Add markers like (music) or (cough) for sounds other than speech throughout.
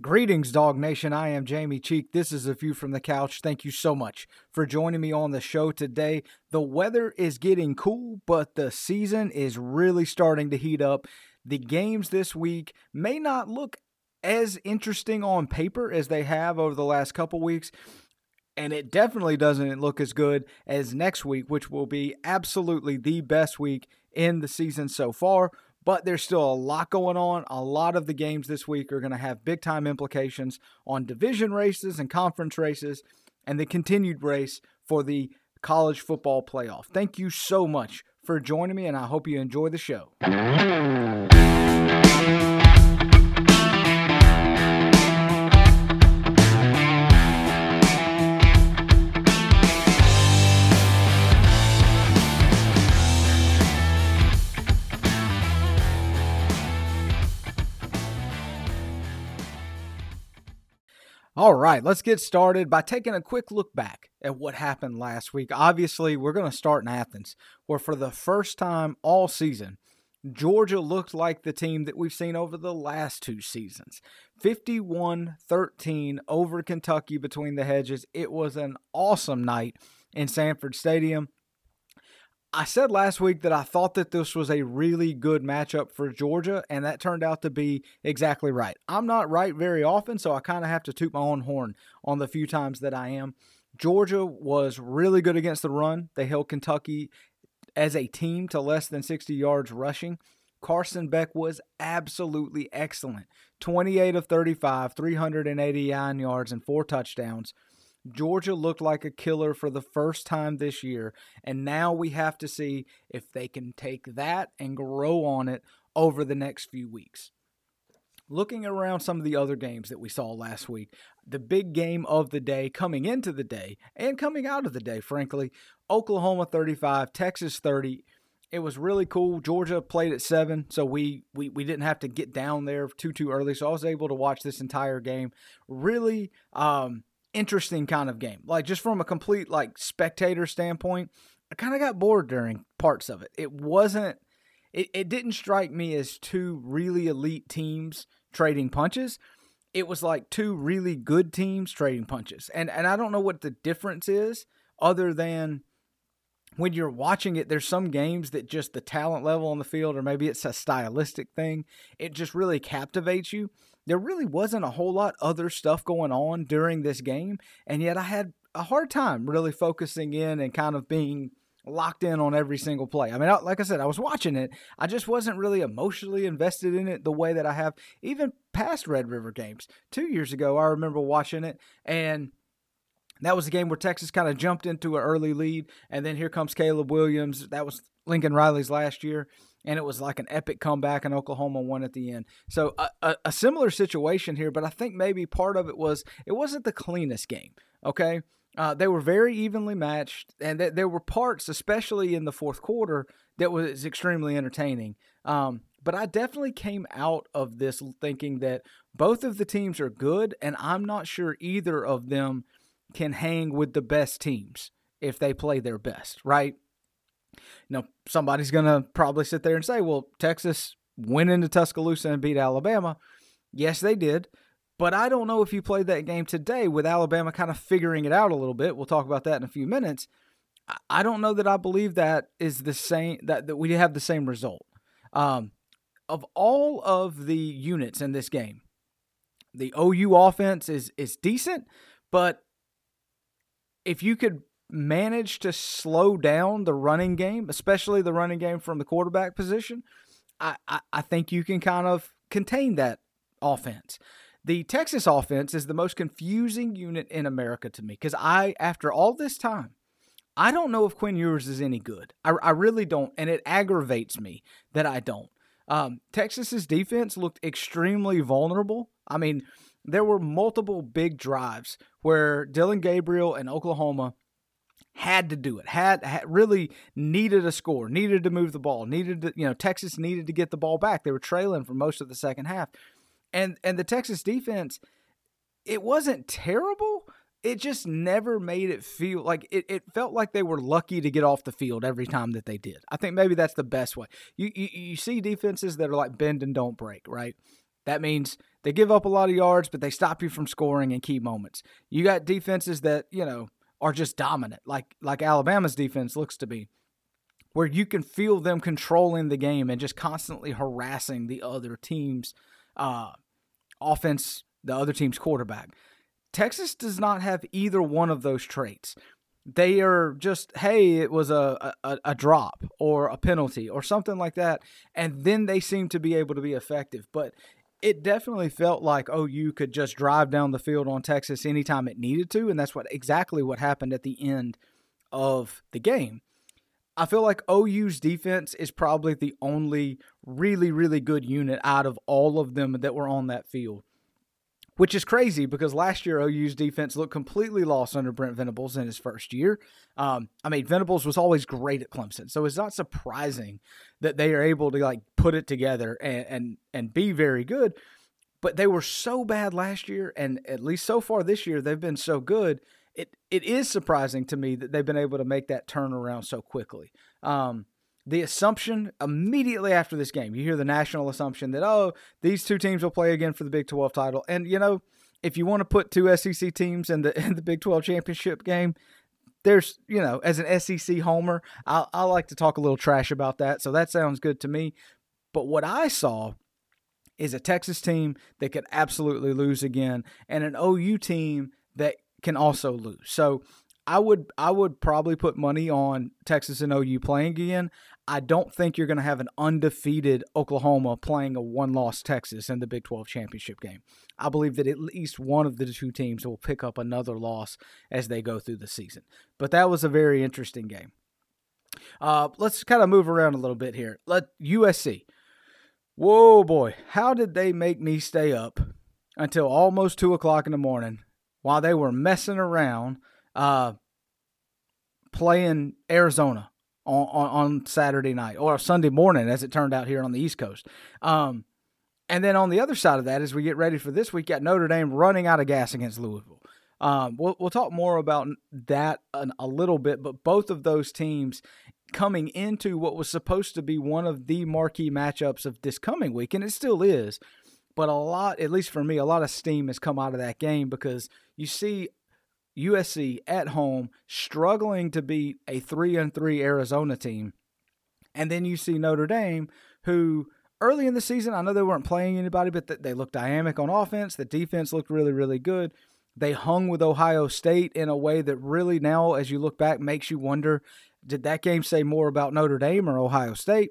Greetings, Dawg Nation. I am Jamie Cheek. This is A View from the Couch. Thank you so much for joining me on the show today. The weather is getting cool, but the season is really starting to heat up. The games this week may not look as interesting on paper as they have over the last couple weeks, and it definitely doesn't look as good as next week, which will be absolutely the best week in the season so far but there's still a lot going on. A lot of the games this week are going to have big time implications on division races and conference races and the continued race for the college football playoff. Thank you so much for joining me, and I hope you enjoy the show. All right, let's get started by taking a quick look back at what happened last week. Obviously, we're going to start in Athens, where for the first time all season, Georgia looked like the team that we've seen over the last two seasons. 51 13 over Kentucky between the hedges. It was an awesome night in Sanford Stadium. I said last week that I thought that this was a really good matchup for Georgia, and that turned out to be exactly right. I'm not right very often, so I kind of have to toot my own horn on the few times that I am. Georgia was really good against the run. They held Kentucky as a team to less than 60 yards rushing. Carson Beck was absolutely excellent 28 of 35, 389 yards, and four touchdowns. Georgia looked like a killer for the first time this year, and now we have to see if they can take that and grow on it over the next few weeks. Looking around some of the other games that we saw last week, the big game of the day coming into the day and coming out of the day, frankly, Oklahoma 35, Texas 30. It was really cool. Georgia played at seven, so we, we we didn't have to get down there too too early. So I was able to watch this entire game. Really, um, interesting kind of game. Like just from a complete like spectator standpoint, I kind of got bored during parts of it. It wasn't it, it didn't strike me as two really elite teams trading punches. It was like two really good teams trading punches. And and I don't know what the difference is other than when you're watching it, there's some games that just the talent level on the field, or maybe it's a stylistic thing, it just really captivates you there really wasn't a whole lot other stuff going on during this game, and yet I had a hard time really focusing in and kind of being locked in on every single play. I mean, like I said, I was watching it. I just wasn't really emotionally invested in it the way that I have even past Red River games. Two years ago, I remember watching it, and that was a game where Texas kind of jumped into an early lead, and then here comes Caleb Williams. That was Lincoln Riley's last year, and it was like an epic comeback, and Oklahoma won at the end. So a, a, a similar situation here, but I think maybe part of it was it wasn't the cleanest game. Okay, uh, they were very evenly matched, and th- there were parts, especially in the fourth quarter, that was extremely entertaining. Um, but I definitely came out of this thinking that both of the teams are good, and I'm not sure either of them can hang with the best teams if they play their best, right? You know, somebody's going to probably sit there and say, well, Texas went into Tuscaloosa and beat Alabama. Yes, they did. But I don't know if you played that game today with Alabama kind of figuring it out a little bit. We'll talk about that in a few minutes. I don't know that I believe that is the same that, that we have the same result. Um, of all of the units in this game, the OU offense is is decent, but if you could manage to slow down the running game, especially the running game from the quarterback position, I, I, I think you can kind of contain that offense. The Texas offense is the most confusing unit in America to me because I, after all this time, I don't know if Quinn Ewers is any good. I, I really don't, and it aggravates me that I don't. Um, Texas's defense looked extremely vulnerable. I mean, there were multiple big drives where Dillon Gabriel and Oklahoma had to do it. Had, had, really needed a score, needed to move the ball, needed to, you know, Texas needed to get the ball back. They were trailing for most of the second half. And and the Texas defense, it wasn't terrible. It just never made it feel like it, it felt like they were lucky to get off the field every time that they did. I think maybe that's the best way. You, you you see defenses that are like bend and don't break, right? That means they give up a lot of yards, but they stop you from scoring in key moments. You got defenses that, you know, are just dominant, like like Alabama's defense looks to be, where you can feel them controlling the game and just constantly harassing the other team's uh, offense, the other team's quarterback. Texas does not have either one of those traits. They are just, hey, it was a, a, a drop or a penalty or something like that. And then they seem to be able to be effective. But it definitely felt like oh, OU could just drive down the field on Texas anytime it needed to. And that's what exactly what happened at the end of the game. I feel like OU's defense is probably the only really, really good unit out of all of them that were on that field which is crazy because last year OU's defense looked completely lost under Brent Venables in his first year. Um, I mean, Venables was always great at Clemson, so it's not surprising that they are able to like put it together and and and be very good. But they were so bad last year, and at least so far this year, they've been so good. It it is surprising to me that they've been able to make that turnaround so quickly. Um, the assumption immediately after this game, you hear the national assumption that, oh, these two teams will play again for the Big 12 title. And, you know, if you want to put two SEC teams in the, (laughs) in the Big 12 championship game, there's, you know, as an SEC homer, I, I like to talk a little trash about that. So that sounds good to me. But what I saw is a Texas team that could absolutely lose again and an OU team that can also lose. So I would I would probably put money on Texas and OU playing again. I don't think you're going to have an undefeated Oklahoma playing a one loss Texas in the Big 12 championship game. I believe that at least one of the two teams will pick up another loss as they go through the season. But that was a very interesting game. Uh, let's kind of move around a little bit here. Let USC. Whoa, boy. How did they make me stay up until almost 2 o'clock in the morning while they were messing around uh, playing Arizona? On, on, on Saturday night or Sunday morning, as it turned out here on the East Coast. Um, and then on the other side of that, as we get ready for this week, got Notre Dame running out of gas against Louisville. Um, we'll, we'll talk more about that an, a little bit, but both of those teams coming into what was supposed to be one of the marquee matchups of this coming week, and it still is. But a lot, at least for me, a lot of steam has come out of that game because you see USC at home struggling to beat a 3 and 3 Arizona team. And then you see Notre Dame who early in the season I know they weren't playing anybody but they looked dynamic on offense, the defense looked really really good. They hung with Ohio State in a way that really now as you look back makes you wonder did that game say more about Notre Dame or Ohio State?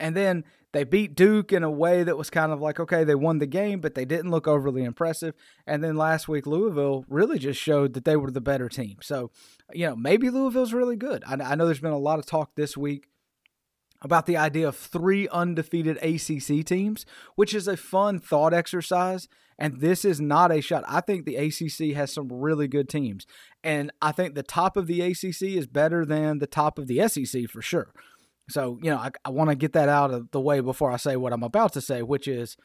And then they beat Duke in a way that was kind of like, okay, they won the game, but they didn't look overly impressive. And then last week, Louisville really just showed that they were the better team. So, you know, maybe Louisville's really good. I, I know there's been a lot of talk this week about the idea of three undefeated ACC teams, which is a fun thought exercise. And this is not a shot. I think the ACC has some really good teams. And I think the top of the ACC is better than the top of the SEC for sure. So, you know, I, I want to get that out of the way before I say what I'm about to say, which is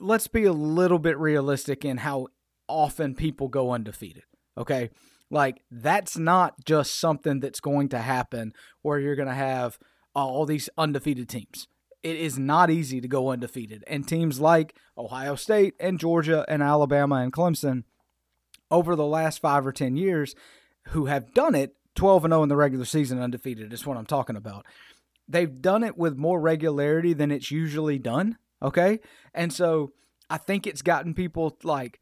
let's be a little bit realistic in how often people go undefeated. Okay. Like, that's not just something that's going to happen where you're going to have uh, all these undefeated teams. It is not easy to go undefeated. And teams like Ohio State and Georgia and Alabama and Clemson over the last five or 10 years who have done it 12 and 0 in the regular season undefeated is what I'm talking about. They've done it with more regularity than it's usually done, okay? And so I think it's gotten people like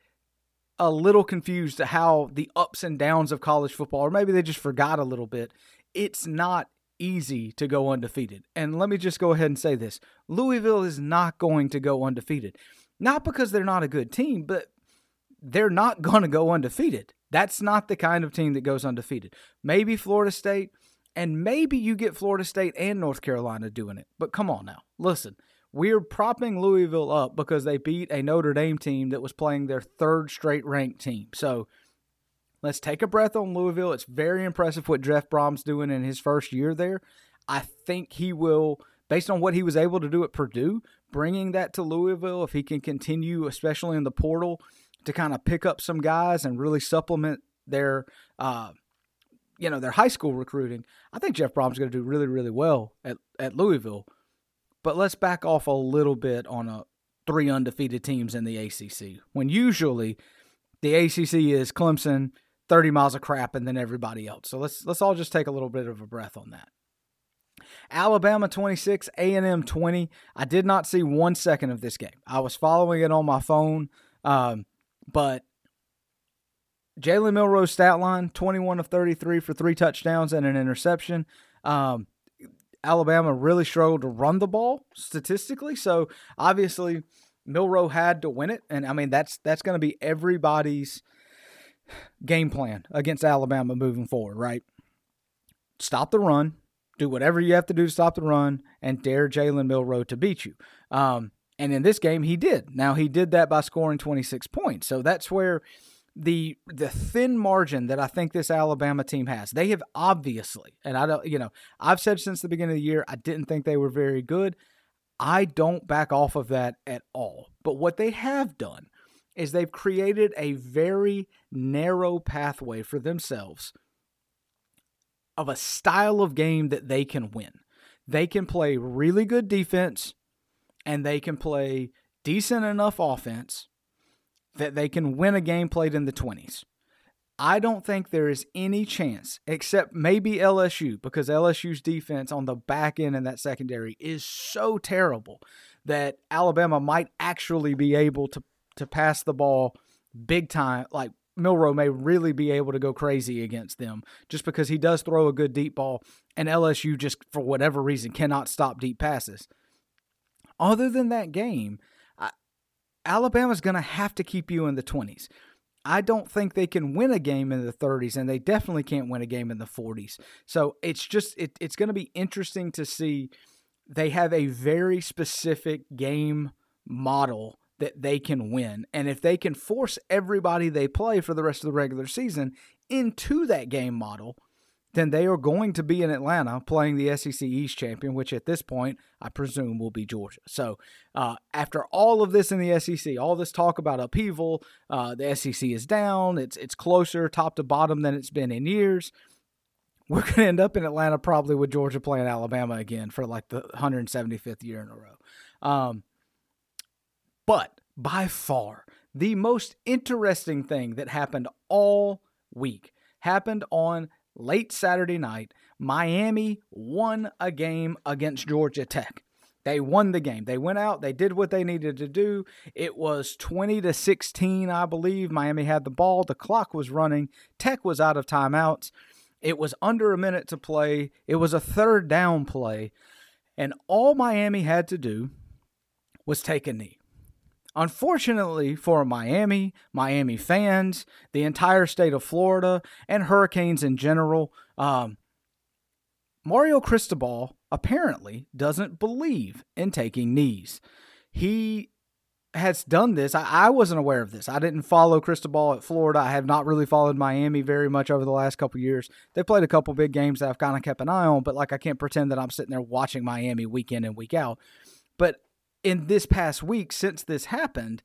a little confused to how the ups and downs of college football or maybe they just forgot a little bit. It's not easy to go undefeated. And let me just go ahead and say this. Louisville is not going to go undefeated. Not because they're not a good team, but they're not (laughs) going to go undefeated. That's not the kind of team that goes undefeated. Maybe Florida State, and maybe you get Florida State and North Carolina doing it. But come on now. Listen, we're propping Louisville up because they beat a Notre Dame team that was playing their third straight ranked team. So let's take a breath on Louisville. It's very impressive what Jeff Brohm's doing in his first year there. I think he will, based on what he was able to do at Purdue, bringing that to Louisville, if he can continue, especially in the portal, to kind of pick up some guys and really supplement their uh, you know their high school recruiting. I think Jeff Brohm's going to do really really well at at Louisville. But let's back off a little bit on a three undefeated teams in the ACC. When usually the ACC is Clemson, 30 miles of crap, and then everybody else. So let's let's all just take a little bit of a breath on that. Alabama 26, A&M 20. I did not see one second of this game. I was following it on my phone, um, but Jalen Milroe's stat line 21 of 33 for three touchdowns and an interception. Um, Alabama really struggled to run the ball statistically. So obviously, Milroe had to win it, and I mean that's that's going to be everybody's game plan against Alabama moving forward, right? Stop the run, do whatever you have to do to stop the run, and dare Jalen Milroe to beat you. Um, and in this game, he did. Now he did that by scoring 26 points. So that's where the the thin margin that I think this Alabama team has. They have obviously, and I don't, you know, I've said since the beginning of the year I didn't think they were very good. I don't back off of that at all. But what they have done is they've created a very narrow pathway for themselves of a style of game that they can win. They can play really good defense and they can play decent enough offense that they can win a game played in the 20s. I don't think there is any chance, except maybe LSU, because LSU's defense on the back end and that secondary is so terrible that Alabama might actually be able to to pass the ball big time. Like Milroe may really be able to go crazy against them just because he does throw a good deep ball, and LSU just for whatever reason cannot stop deep passes. Other than that game, Alabama's going to have to keep you in the 20s. I don't think they can win a game in the 30s, and they definitely can't win a game in the 40s. So it's just it, it's going to be interesting to see. They have a very specific game model that they can win, and if they can force everybody they play for the rest of the regular season into that game model, then they are going to be in Atlanta playing the SEC East champion, which at this point I presume will be Georgia. So uh, after all of this in the SEC, all this talk about upheaval, uh, the SEC is down. It's it's closer top to bottom than it's been in years. We're (laughs) going to end up in Atlanta probably with Georgia playing Alabama again for like the 175th year in a row. Um, but by far the most interesting thing that happened all week happened on late Saturday night, Miami won a game against Georgia Tech. They won the game. They went out, they did what they needed to do. It was 20 to 16, I believe. Miami had the ball, the clock was running, Tech was out of timeouts. It was under a minute to play. It was a third down play. And all Miami had to do was take a knee. Unfortunately for Miami, Miami fans, the entire state of Florida, and hurricanes in general, um, Mario Cristobal apparently doesn't believe in taking knees. He has done this. I, I, wasn't aware of this. I didn't follow Cristobal at Florida. I have not really followed Miami very much over the last couple years. They played a couple big games that I've kind of kept an eye on, but like I can't pretend that I'm sitting there watching Miami week in and week out. But in this past week since this happened,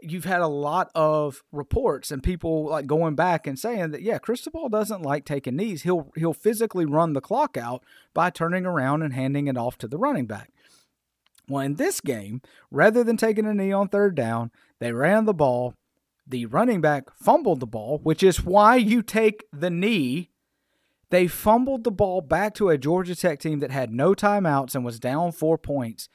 you've had a lot of reports and people like going back and saying that yeah, Cristobal doesn't like taking knees. He'll he'll physically run the clock out by turning around and handing it off to the running back. Well, in this game, rather than taking a knee on third down, they ran the ball. The running back fumbled the ball, which is why you take the knee. They fumbled the ball back to a Georgia Tech team that had no timeouts and was down four points.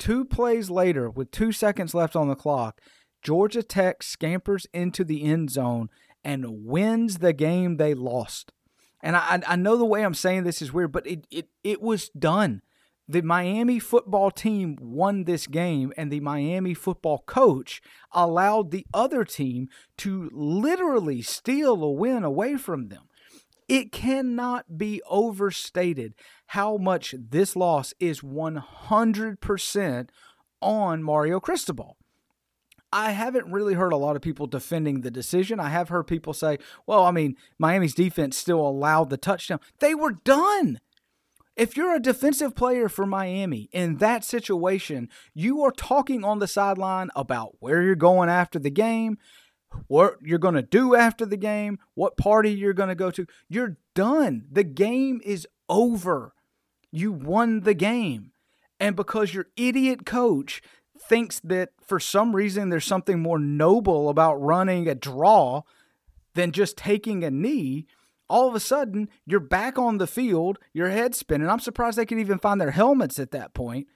Two plays later, with two seconds left on the clock, Georgia Tech scampers into the end zone and wins the game they lost. And I, I know the way I'm saying this is weird, but it, it, it was done. The Miami football team won this game, and the Miami football coach allowed the other team to literally steal a win away from them. It cannot be overstated how much this loss is 100% on Mario Cristobal. I haven't really heard a lot of people defending the decision. I have heard people say, well, I mean, Miami's defense still allowed the touchdown. They were done. If you're a defensive player for Miami in that situation, you are talking on the sideline about where you're going after the game what you're going to do after the game, what party you're going to go to. You're done. The game is over. You won the game. And because your idiot coach thinks that for some reason there's something more noble about running a draw than just taking a knee, all of a sudden you're back on the field, your head spinning. I'm surprised they could even find their helmets at that point.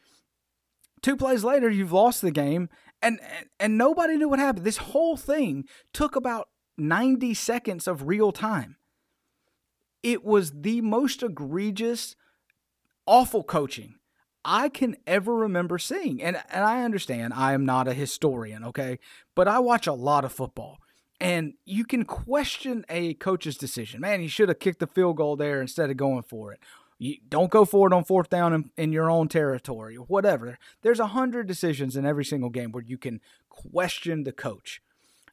Two plays later, you've lost the game, and and nobody knew what happened. This whole thing took about 90 seconds of real time. It was the most egregious, awful coaching I can ever remember seeing. And and I understand I am not a historian, okay? But I watch a lot of football. And you can question a coach's decision. Man, he should have kicked the field goal there instead of going for it. You don't go for it on fourth down in, in your own territory or whatever. There's a hundred decisions in every single game where you can question the coach.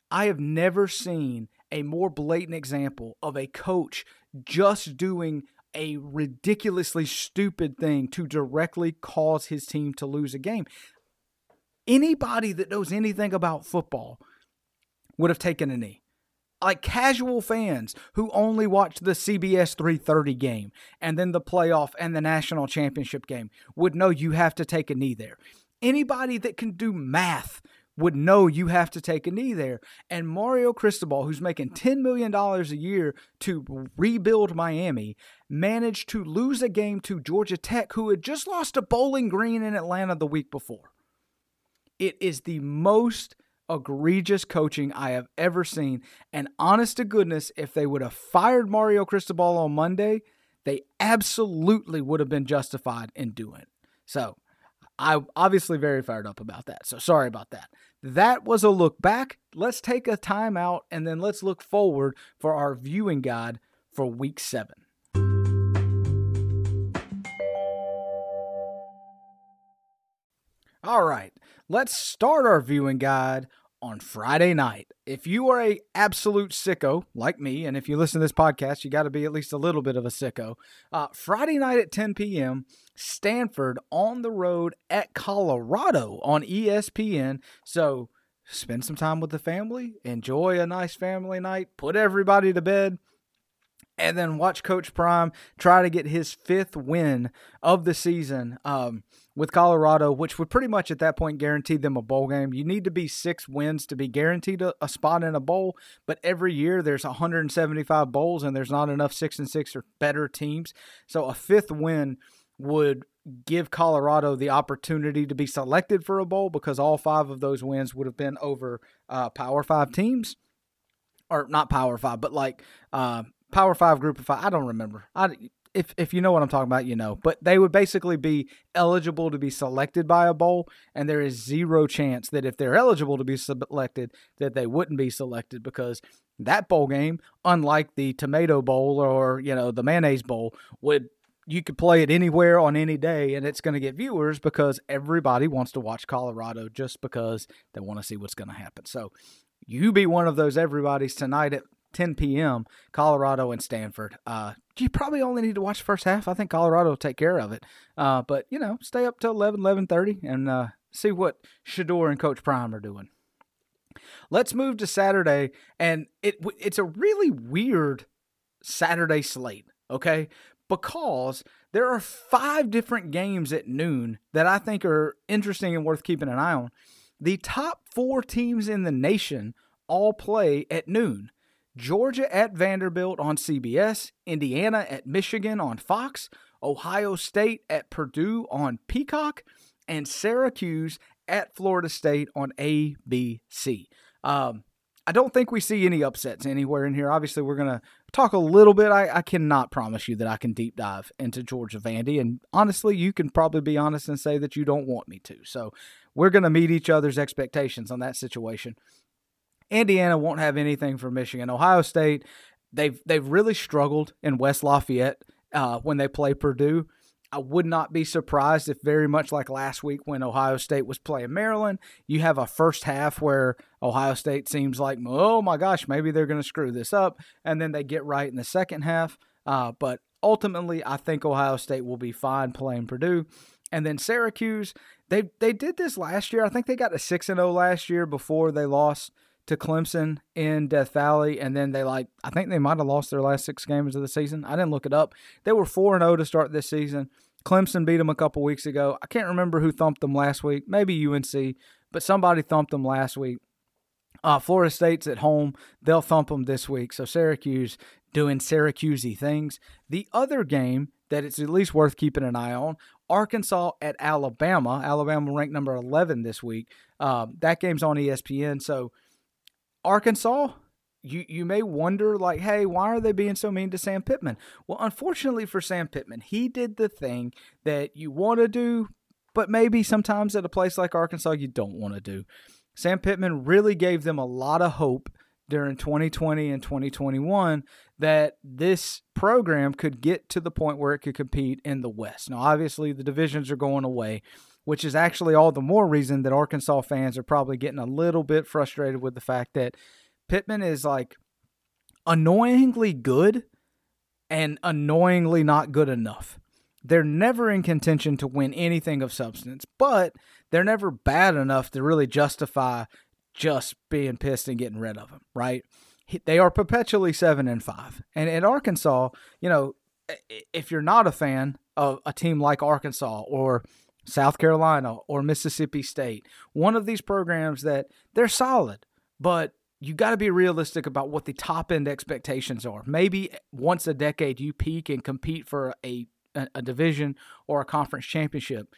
I have never seen a more blatant example of a coach just doing a ridiculously stupid thing to directly cause his team to lose a game. Anybody that knows anything about football would have taken a knee. Like casual fans who only watch the CBS 330 game and then the playoff and the national championship game would know you have to take a knee there. Anybody that can do math would know you have to take a knee there. And Mario Cristobal, who's making $10 million a year to rebuild Miami, managed to lose a game to Georgia Tech, who had just lost to Bowling Green in Atlanta the week before. It is the most egregious coaching I have ever seen. And honest to goodness, if they would have fired Mario Cristobal on Monday, they absolutely would have been justified in doing it. So I'm obviously very fired up about that. So sorry about that. That was a look back. Let's take a time out and then let's look forward for our viewing guide for week seven. All right, let's start our viewing guide on Friday night. If you are a absolute sicko like me, and if you listen to this podcast, you got to be at least a little bit of a sicko. Uh, Friday night at 10 p.m., Stanford on the road at Colorado on ESPN. So spend some time with the family, enjoy a nice family night, put everybody to bed and then watch Coach Prime try to get his fifth win of the season um, with Colorado, which would pretty much at that point guarantee them a bowl game. You need to be six wins to be guaranteed a, a spot in a bowl, but every year there's 175 bowls and there's not enough six and six or better teams. So a fifth win would give Colorado the opportunity to be selected for a bowl because all five of those wins would have been over uh, Power Five teams, or not Power Five, but like uh, Power Five, Group of Five. I don't remember. I if if you know what I'm talking about, you know. But they would basically be eligible to be selected by a bowl, and there is zero chance that if they're eligible to be selected, that they wouldn't be selected because that bowl game, unlike the Tomato Bowl or you know the Mayonnaise Bowl, would you could play it anywhere on any day and it's going to get viewers because everybody wants to watch Colorado just because they want to see what's going to happen. So you be one of those everybody's tonight at 10 p.m. Colorado and Stanford. Uh, you probably only need to watch the first half. I think Colorado will take care of it. Uh, but you know, stay up till 11, 11:30 and uh, see what Shedeur and Coach Prime are doing. Let's move to Saturday, and it it's a really weird Saturday slate. Okay, because there are five different games at noon that I think are interesting and worth keeping an eye on. The top four teams in the nation all play at noon. Georgia at Vanderbilt on CBS, Indiana at Michigan on Fox, Ohio State at Purdue on Peacock, and Syracuse at Florida State on ABC. Um, I don't think we see any upsets anywhere in here. Obviously, we're going to talk a little bit. I, I, cannot promise you that I can deep dive into Georgia Vandy. And honestly, you can probably be honest and say that you don't want me to. So we're going to meet each other's expectations on that situation. Indiana won't have anything for Michigan. Ohio State, they've they've really struggled in West Lafayette uh, when they play Purdue. I would not be surprised if very much like last week when Ohio State was playing Maryland, you have a first half where Ohio State seems like, oh my gosh, maybe they're going to screw this up, and then they get right in the second half. Uh, but ultimately, I think Ohio State will be fine playing Purdue. And then Syracuse, they they did this last year. I think they got a six and zero oh last year before they lost to Clemson in Death Valley, and then they like I think they might have lost their last six games of the season. I didn't look it up. They were four and zero oh to start this season. Clemson beat them a couple weeks ago. I can't remember who thumped them last week. Maybe UNC, but somebody thumped them last week. Uh, Florida State's at home. They'll thump them this week. So Syracuse doing Syracusey things. The other game that it's at least worth keeping an eye on Arkansas at Alabama. Alabama ranked number 11 this week. Um, that game's on ESPN. So Arkansas, you you may wonder like, hey, why are they being so mean to Sam Pittman? Well, unfortunately for Sam Pittman, he did the thing that you want to do, but maybe sometimes at a place like Arkansas you don't want to do. Sam Pittman really gave them a lot of hope during 2020 and 2021 that this program could get to the point where it could compete in the West. Now, obviously, the divisions are going away, which is actually all the more reason that Arkansas fans are probably getting a little bit frustrated with the fact that Pittman is like annoyingly good and annoyingly not good enough. They're never in contention to win anything of substance, but they're never bad enough to really justify just being pissed and getting rid of him, right? They are perpetually seven and five. And at Arkansas, you know, if you're not a fan of a team like Arkansas or South Carolina or Mississippi State, one of these programs that they're solid, but you got to be realistic about what the top end expectations are. Maybe once a decade you peak and compete for a, a, division or a conference championship.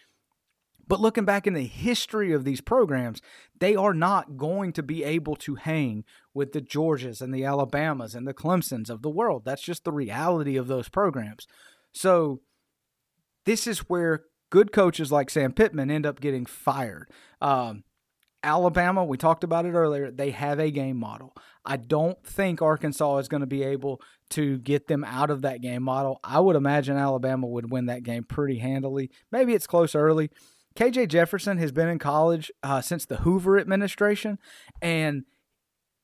But looking back in the history of these programs, they are not going to be able to hang with the Georgias and the Alabamas and the Clemsons of the world. That's just the reality of those programs. So, this is where good coaches like Sam Pittman end up getting fired. Um, Alabama, we talked about it earlier, they have a game model. I don't think Arkansas is going to be able to get them out of that game model. I would imagine Alabama would win that game pretty handily. Maybe it's close early. KJ Jefferson has been in college uh, since the Hoover administration, and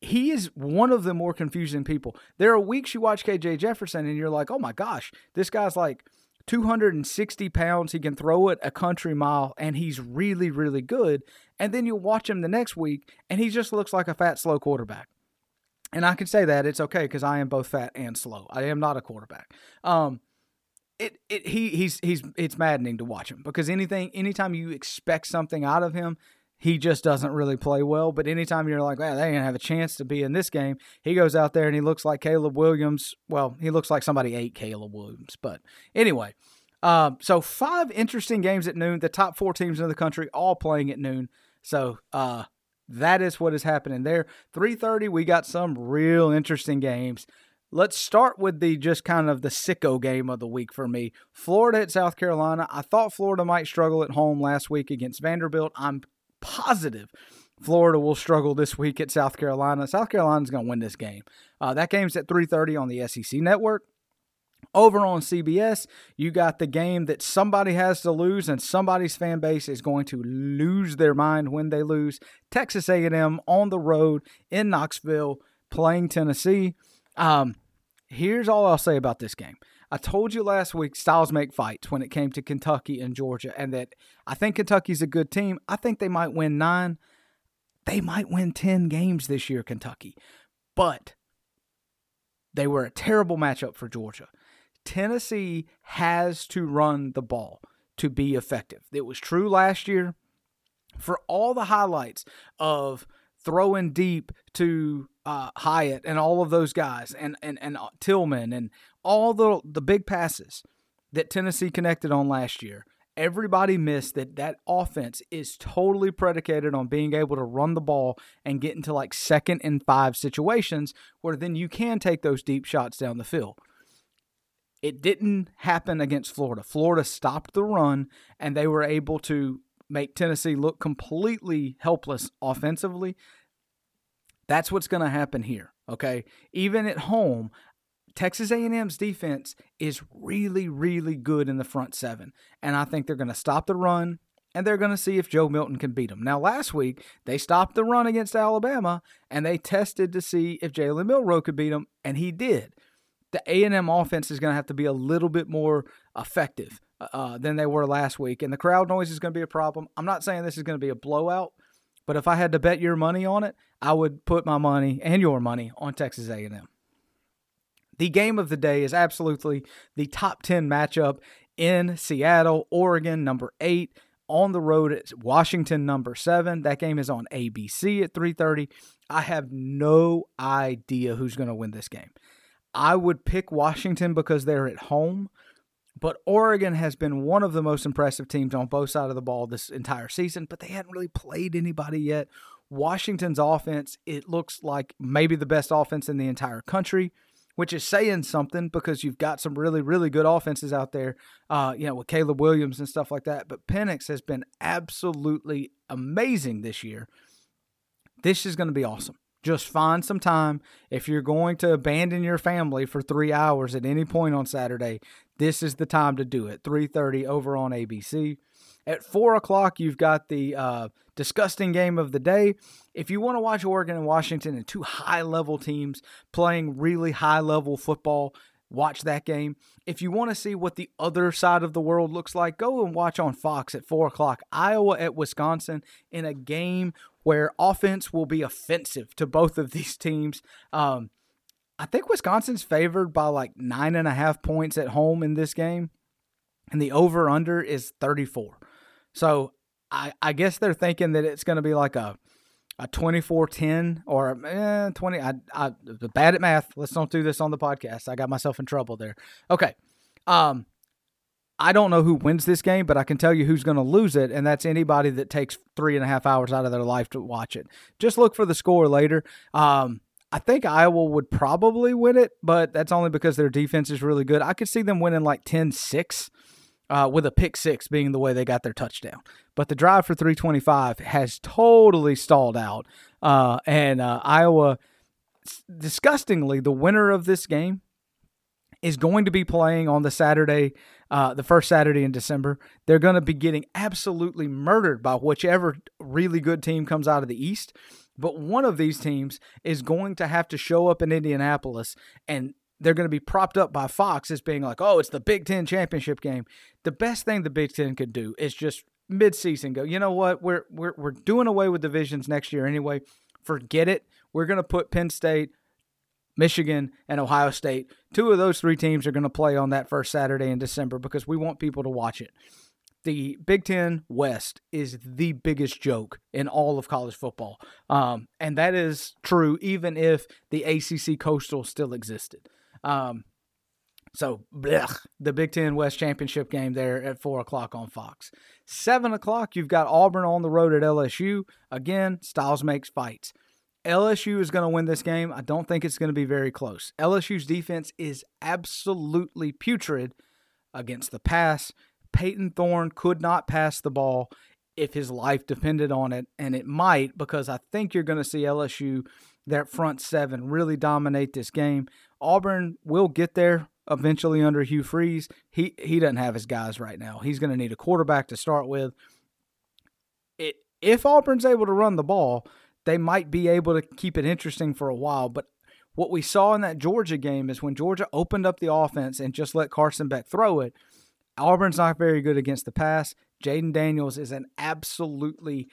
he is one of the more confusing people. There are weeks you watch KJ Jefferson and you're like, oh my gosh, this guy's like 260 pounds. He can throw it a country mile, and he's really, really good. And then you'll watch him the next week, and he just looks like a fat, slow quarterback. And I can say that it's okay because I am both fat and slow. I am not a quarterback. Um, it, it he he's he's it's maddening to watch him because anything anytime you expect something out of him, he just doesn't really play well. But anytime you're like, well, they ain't have a chance to be in this game, he goes out there and he looks like Caleb Williams. Well, he looks like somebody ate Caleb Williams. But anyway, um, so five interesting games at noon. The top four teams in the country all playing at noon. So uh, that is what is happening there. 3:30, we got some real interesting games. Let's start with the just kind of the sicko game of the week for me. Florida at South Carolina. I thought Florida might struggle at home last week against Vanderbilt. I'm positive Florida will struggle this week at South Carolina. South Carolina's going to win this game. Uh, that game's at 3:30 on the SEC network. Over on CBS, you got the game that somebody has to lose and somebody's fan base is going to lose their mind when they lose. Texas A&M on the road in Knoxville playing Tennessee. Um, here's all I'll say about this game. I told you last week styles make fights when it came to Kentucky and Georgia, and that I think Kentucky's a good team. I think they might win nine. They might win 10 games this year, Kentucky. But they were a terrible matchup for Georgia. Tennessee has to run the ball to be effective. It was true last year. For all the highlights of throwing deep to uh, Hyatt and all of those guys, and and and uh, Tillman and all the the big passes that Tennessee connected on last year. Everybody missed that that offense is totally predicated on being able to run the ball and get into like second and five situations where then you can take those deep shots down the field. It didn't happen against Florida. Florida stopped the run and they were able to make Tennessee look completely helpless offensively. That's what's going to happen here, okay? Even at home, Texas A&M's defense is really really good in the front 7, and I think they're going to stop the run and they're going to see if Joe Milton can beat them. Now, last week, they stopped the run against Alabama, and they tested to see if Jalen Milroe could beat them, and he did. The A&M offense is going to have to be a little bit more effective uh, than they were last week, and the crowd noise is going to be a problem. I'm not saying this is going to be a blowout, but if I had to bet your money on it, I would put my money and your money on Texas A&M. The game of the day is absolutely the top 10 matchup in Seattle, Oregon, number eight. On the road at Washington, number seven. That game is on ABC at 3:30. I have no idea who's going to win this game. I would pick Washington because they're at home, but Oregon has been one of the most impressive teams on both sides of the ball this entire season, but they hadn't really played anybody yet. Washington's offense, it looks like maybe the best offense in the entire country, which is saying something because you've got some really, really good offenses out there, uh, you know, with Caleb Williams and stuff like that. But Penix has been absolutely amazing this year. This is going to be awesome. Just find some time. If you're going to abandon your family for three hours at any point on Saturday, this is the time to do it. 3:30 over on ABC. At four o'clock, you've got the uh, disgusting game of the day. If you want to watch Oregon and Washington and two high level teams playing really high level football, watch that game. If you want to see what the other side of the world looks like, go and watch on Fox at four o'clock. Iowa at Wisconsin in a game where offense will be offensive to both of these teams. Um, I think Wisconsin's favored by like nine and a half points at home in this game, and the over under is 34. So I, I guess they're thinking that it's going to be like a a 24-10 or eh, 20 I, I bad at math let's don't do this on the podcast i got myself in trouble there okay um I don't know who wins this game, but I can tell you who's going to lose it, and that's anybody that takes three and a half hours out of their life to watch it. Just look for the score later. Um, I think Iowa would probably win it, but that's only because their defense is really good. I could see them winning like 10 6 uh, with a pick six being the way they got their touchdown. But the drive for 325 has totally stalled out. Uh, and uh, Iowa, disgustingly, the winner of this game is going to be playing on the Saturday, uh, the first Saturday in December. They're going to be getting absolutely murdered by whichever really good team comes out of the East. But one of these teams is going to have to show up in Indianapolis and they're going to be propped up by Fox as being like, oh, it's the Big Ten championship game. The best thing the Big Ten could do is just midseason go, you know what? We're we're we're doing away with divisions next year anyway. Forget it. We're going to put Penn State, Michigan, and Ohio State. Two of those three teams are going to play on that first Saturday in December because we want people to watch it. The Big Ten West is the biggest joke in all of college football. Um, and that is true even if the ACC Coastal still existed. Um, so, blech, the Big Ten West Championship game there at 4 o'clock on Fox. 7 o'clock, you've got Auburn on the road at LSU. Again, Styles makes fights. LSU is going to win this game. I don't think it's going to be very close. LSU's defense is absolutely putrid against the pass. Payton Thorne could not pass the ball if his life depended on it, and it might because I think you're going to see LSU, that front seven, really dominate this game. Auburn will get there eventually under Hugh Freeze. He he doesn't have his guys right now. He's going to need a quarterback to start with. It, if Auburn's able to run the ball, they might be able to keep it interesting for a while. But what we saw in that Georgia game is when Georgia opened up the offense and just let Carson Beck throw it, Auburn's not very good against the pass. Jayden Daniels is an absolutely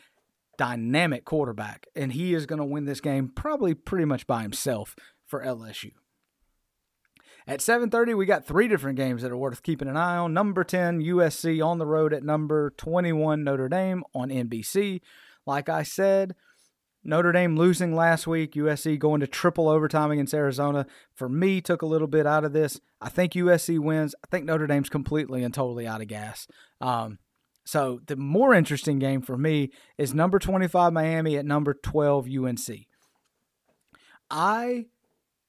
dynamic quarterback, and he is going to win this game probably pretty much by himself for LSU. At 7:30, we got three different games that are worth keeping an eye on. Number 10 USC on the road at number 21 Notre Dame on NBC. Like I said, Notre Dame losing last week, USC going to triple overtime against Arizona. For me, took a little bit out of this. I think USC wins. I think Notre Dame's completely and totally out of gas. Um, so the more interesting game for me is number 25 Miami at number 12 UNC. I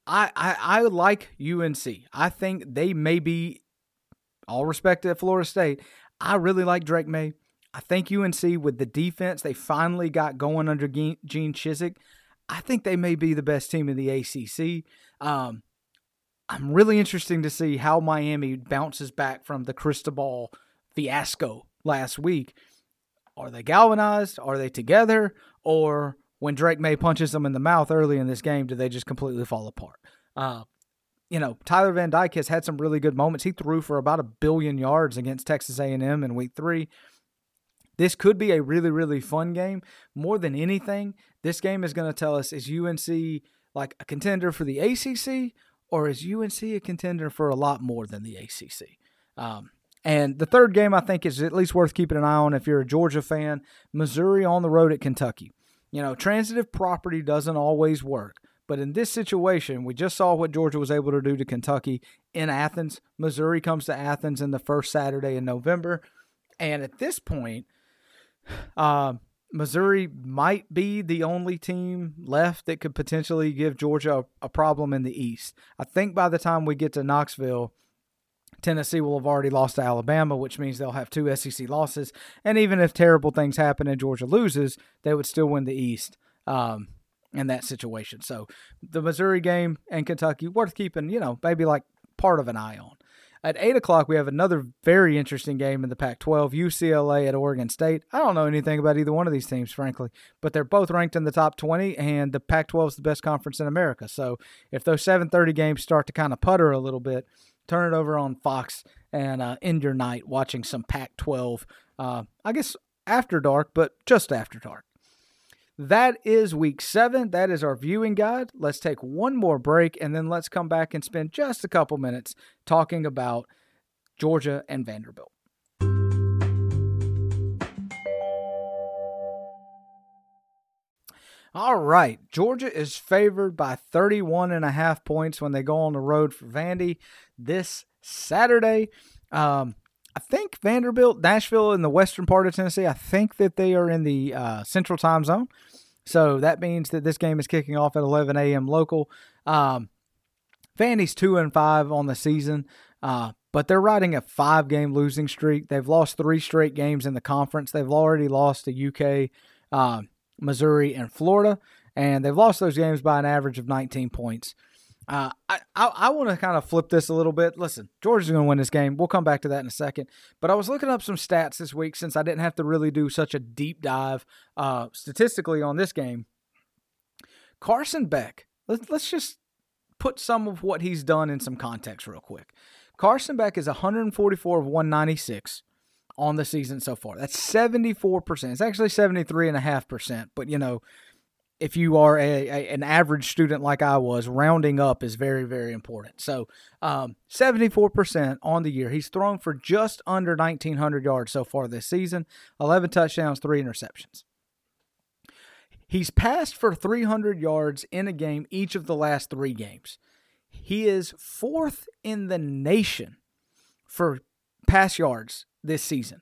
I, I, I like UNC. I think they may be, all respect at Florida State. I really like Drake Maye. I think UNC with the defense they finally got going under Gene Chizik, I think they may be the best team in the ACC. Um, I'm really interested to see how Miami bounces back from the Cristobal fiasco last week. Are they galvanized? Are they together? Or when Drake Maye punches them in the mouth early in this game, do they just completely fall apart? Uh, you know, Tyler Van Dyke has had some really good moments. He threw for about a billion yards against Texas A&M in Week Three. This could be a really, really fun game. More than anything, this game is going to tell us is UNC like a contender for the ACC or is UNC a contender for a lot more than the ACC? Um, And the third game I think is at least worth keeping an eye on if you're a Georgia fan. Missouri on the road at Kentucky. You know, transitive property doesn't always work. But in this situation, we just saw what Georgia was able to do to Kentucky in Athens. Missouri comes to Athens in the first Saturday in November. And at this point, uh, Missouri might be the only team left that could potentially give Georgia a, a problem in the East. I think by the time we get to Knoxville, Tennessee will have already lost to Alabama, which means they'll have two SEC losses. And even if terrible things happen and Georgia loses, they would still win the East um, in that situation. So the Missouri game and Kentucky, worth keeping, you know, maybe like part of an eye on. At 8 o'clock, we have another very interesting game in the Pac 12 UCLA at Oregon State. I don't know anything about either one of these teams, frankly, but they're both ranked in the top 20, and the Pac 12 is the best conference in America. So if those 7:30 games start to kind of putter a little bit, turn it over on Fox and uh, end your night watching some Pac 12. Uh, I guess after dark, but just after dark. That is week seven. That is our viewing guide. Let's take one more break and then let's come back and spend just a couple minutes talking about Georgia and Vanderbilt. All right. Georgia is favored by 31 and a half points when they go on the road for Vandy this Saturday. Um, I think Vanderbilt, Nashville, in the western part of Tennessee, I think that they are in the uh, central time zone. So that means that this game is kicking off at 11 a.m. local. Um, Vandy's two and five on the season, uh, but they're riding a five-game losing streak. They've lost three straight games in the conference. They've already lost to UK, uh, Missouri, and Florida, and they've lost those games by an average of 19 points. Uh, I I, I want to kind of flip this a little bit. Listen, Georgia's going to win this game. We'll come back to that in a second. But I was looking up some stats this week since I didn't have to really do such a deep dive uh, statistically on this game. Carson Beck. Let's let's just put some of what he's done in some context real quick. Carson Beck is 144 of 196 on the season so far. That's 74%. It's actually 73.5%, but you know, if you are a, a, an average student like I was, rounding up is very, very important. So, um, 74% on the year. He's thrown for just under 1,900 yards so far this season, 11 touchdowns, three interceptions. He's passed for 300 yards in a game each of the last three games. He is fourth in the nation for pass yards this season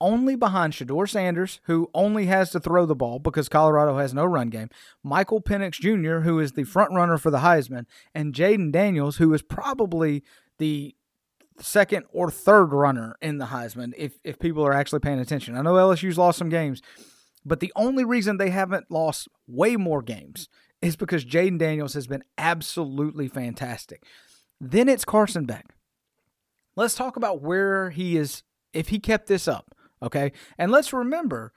only behind Shedeur Sanders, who only has to throw the ball because Colorado has no run game, Michael Penix Jr., who is the front runner for the Heisman, and Jayden Daniels, who is probably the second or third runner in the Heisman if, if people are actually paying attention. I know LSU's lost some games, but the only reason they haven't lost way more games is because Jayden Daniels has been absolutely fantastic. Then it's Carson Beck. Let's talk about where he is if he kept this up Okay. And let's remember,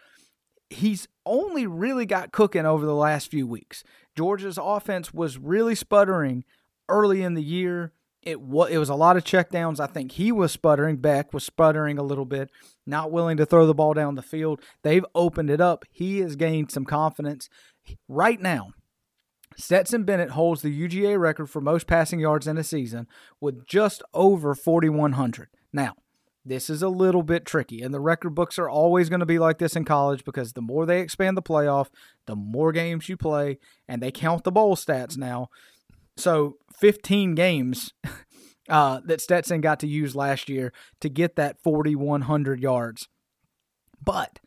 he's only really got cooking over the last few weeks. Georgia's offense was really sputtering early in the year. It was, it was a lot of checkdowns. I think he was sputtering. Beck was sputtering a little bit, not willing to throw the ball down the field. They've opened it up. He has gained some confidence. Right now, Stetson Bennett holds the UGA record for most passing yards in a season with just over 4,100. Now, this is a little bit tricky. And the record books are always going to be like this in college because the more they expand the playoff, the more games you play, and they count the bowl stats now. So 15 games (laughs) uh, that Stetson got to use last year to get that 4,100 yards. But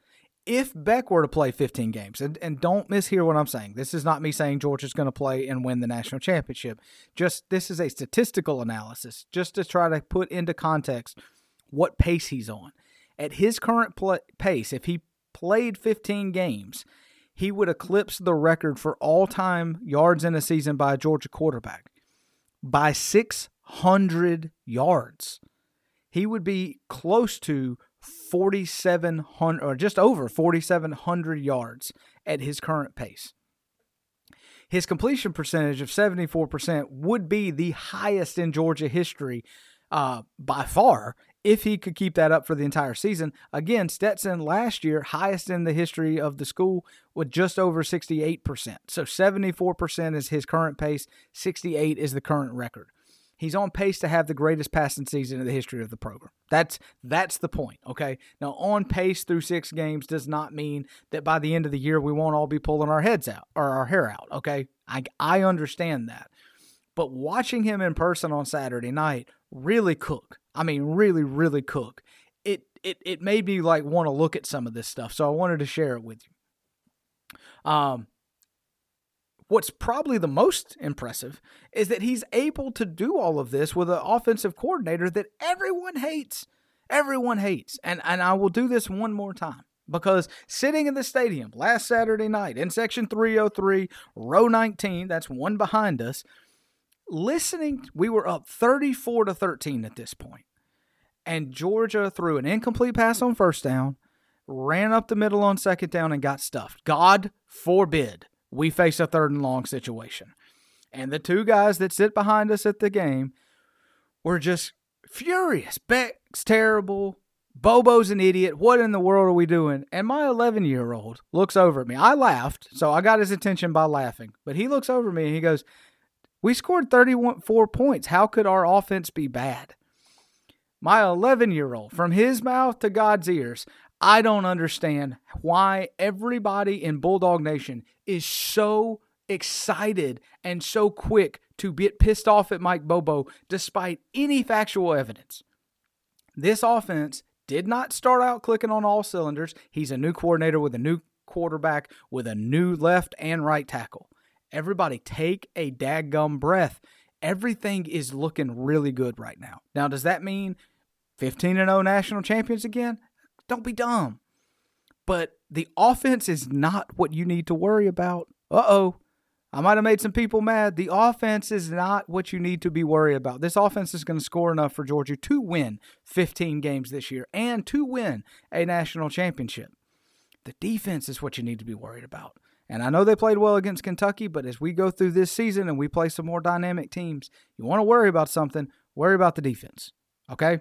if Beck were to play 15 games, and, and don't mishear what I'm saying, this is not me saying Georgia's going to play and win the national championship. Just this is a statistical analysis, just to try to put into context what pace he's on. At his current pace, if he played 15 games, he would eclipse the record for all time yards in a season by a Georgia quarterback by 600 yards. He would be close to 4,700 or just over 4,700 yards at his current pace. His completion percentage of 74% would be the highest in Georgia history uh, by far if he could keep that up for the entire season. Again, Stetson last year, highest in the history of the school, with just over 68%. So 74% is his current pace, 68 is the current record. He's on pace to have the greatest passing season in the history of the program. That's that's the point, okay? Now, on pace through 6 games does not mean that by the end of the year we won't all be pulling our heads out or our hair out, okay? I I understand that. But watching him in person on Saturday night really cook. I mean, really really cook. It it it made me like want to look at some of this stuff. So I wanted to share it with you. Um what's probably the most impressive is that he's able to do all of this with an offensive coordinator that everyone hates. Everyone hates. And and I will do this one more time because sitting in the stadium last Saturday night in section 303, row 19, that's one behind us, listening, we were up 34 to 13 at this point. And Georgia threw an incomplete pass on first down, ran up the middle on second down and got stuffed. God forbid we face a third and long situation. And the two guys that sit behind us at the game were just furious. Beck's terrible. Bobo's an idiot. What in the world are we doing? And my 11 year old looks over at me. I laughed, so I got his attention by laughing. But he looks over at me and he goes, We scored 34 points. How could our offense be bad? My 11 year old, from his mouth to God's ears, I don't understand why everybody in Bulldog Nation is so excited and so quick to get pissed off at Mike Bobo despite any factual evidence. This offense did not start out clicking on all cylinders. He's a new coordinator with a new quarterback with a new left and right tackle. Everybody take a daggum breath. Everything is looking really good right now. Now, does that mean 15 and 0 national champions again? Don't be dumb. But the offense is not what you need to worry about. Uh oh. I might have made some people mad. The offense is not what you need to be worried about. This offense is going to score enough for Georgia to win 15 games this year and to win a national championship. The defense is what you need to be worried about. And I know they played well against Kentucky, but as we go through this season and we play some more dynamic teams, you want to worry about something, worry about the defense. Okay?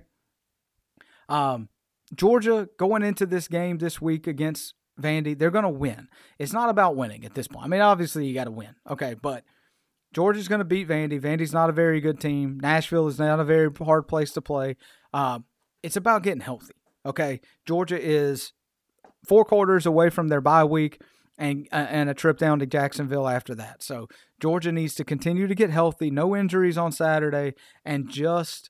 Um, Georgia going into this game this week against Vandy, they're going to win. It's not about winning at this point. I mean, obviously you got to win, okay, but Georgia's going to beat Vandy. Vandy's not a very good team. Nashville is not a very hard place to play. Uh, it's about getting healthy, okay. Georgia is four quarters away from their bye week and uh, and a trip down to Jacksonville after that. So Georgia needs to continue to get healthy, no injuries on Saturday, and just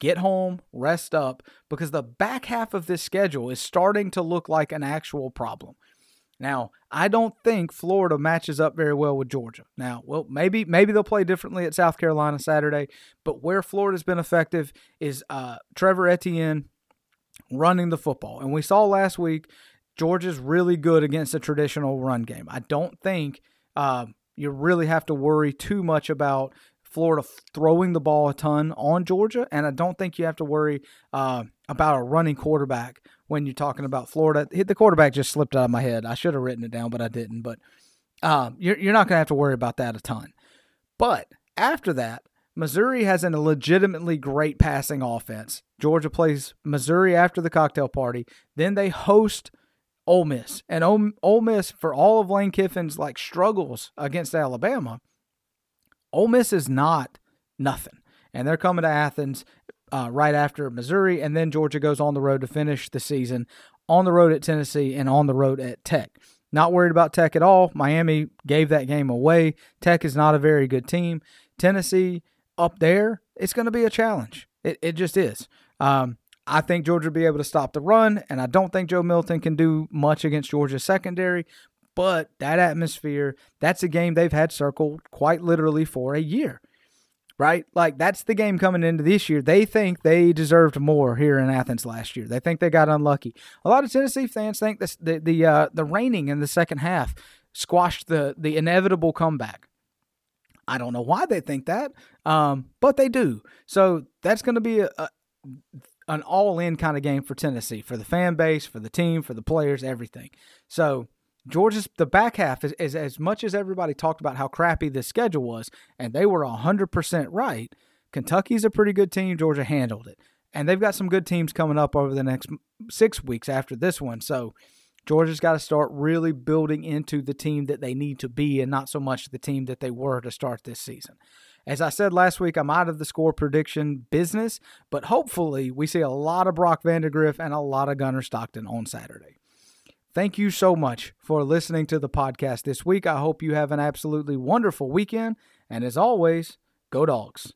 get home, rest up, because the back half of this schedule is starting to look like an actual problem. Now, I don't think Florida matches up very well with Georgia. Now, well, maybe maybe they'll play differently at South Carolina Saturday, but where Florida's been effective is uh, Trevor Etienne running the football, and we saw last week Georgia's really good against a traditional run game. I don't think uh, you really have to worry too much about Florida throwing the ball a ton on Georgia, and I don't think you have to worry uh, about a running quarterback when you're talking about Florida. The quarterback just slipped out of my head. I should have written it down, but I didn't. But um, you're, you're not going to have to worry about that a ton. But after that, Missouri has a legitimately great passing offense. Georgia plays Missouri after the cocktail party. Then they host Ole Miss, and Ole, Miss for all of Lane Kiffin's like struggles against Alabama Ole Miss is not nothing. And they're coming to Athens uh, right after Missouri, and then Georgia goes on the road to finish the season on the road at Tennessee and on the road at Tech. Not worried about Tech at all. Miami gave that game away. Tech is not a very good team. Tennessee up there, it's going to be a challenge. It, it just is. Um, I think Georgia will be able to stop the run, and I don't think Joe Milton can do much against Georgia's secondary, but that atmosphere, that's a game they've had circled quite literally for a year, right? Like that's the game coming into this year. They think they deserved more here in Athens last year. They think they got unlucky. A lot of Tennessee fans think this, the the uh, the raining in the second half squashed the the inevitable comeback. I don't know why they think that, um, but they do. So that's going to be a, a an all in kind of game for Tennessee, for the fan base, for the team, for the players, everything. So Georgia's the back half is, is, as much as everybody talked about how crappy this schedule was, and they were 100% right. Kentucky's a pretty good team. Georgia handled it. And they've got some good teams coming up over the next six weeks after this one. So Georgia's got to start really building into the team that they need to be and not so much the team that they were to start this season. As I said last week, I'm out of the score prediction business, but hopefully we see a lot of Brock Vandagriff and a lot of Gunnar Stockton on Saturday. Thank you so much for listening to the podcast this week. I hope you have an absolutely wonderful weekend. And as always, go dogs.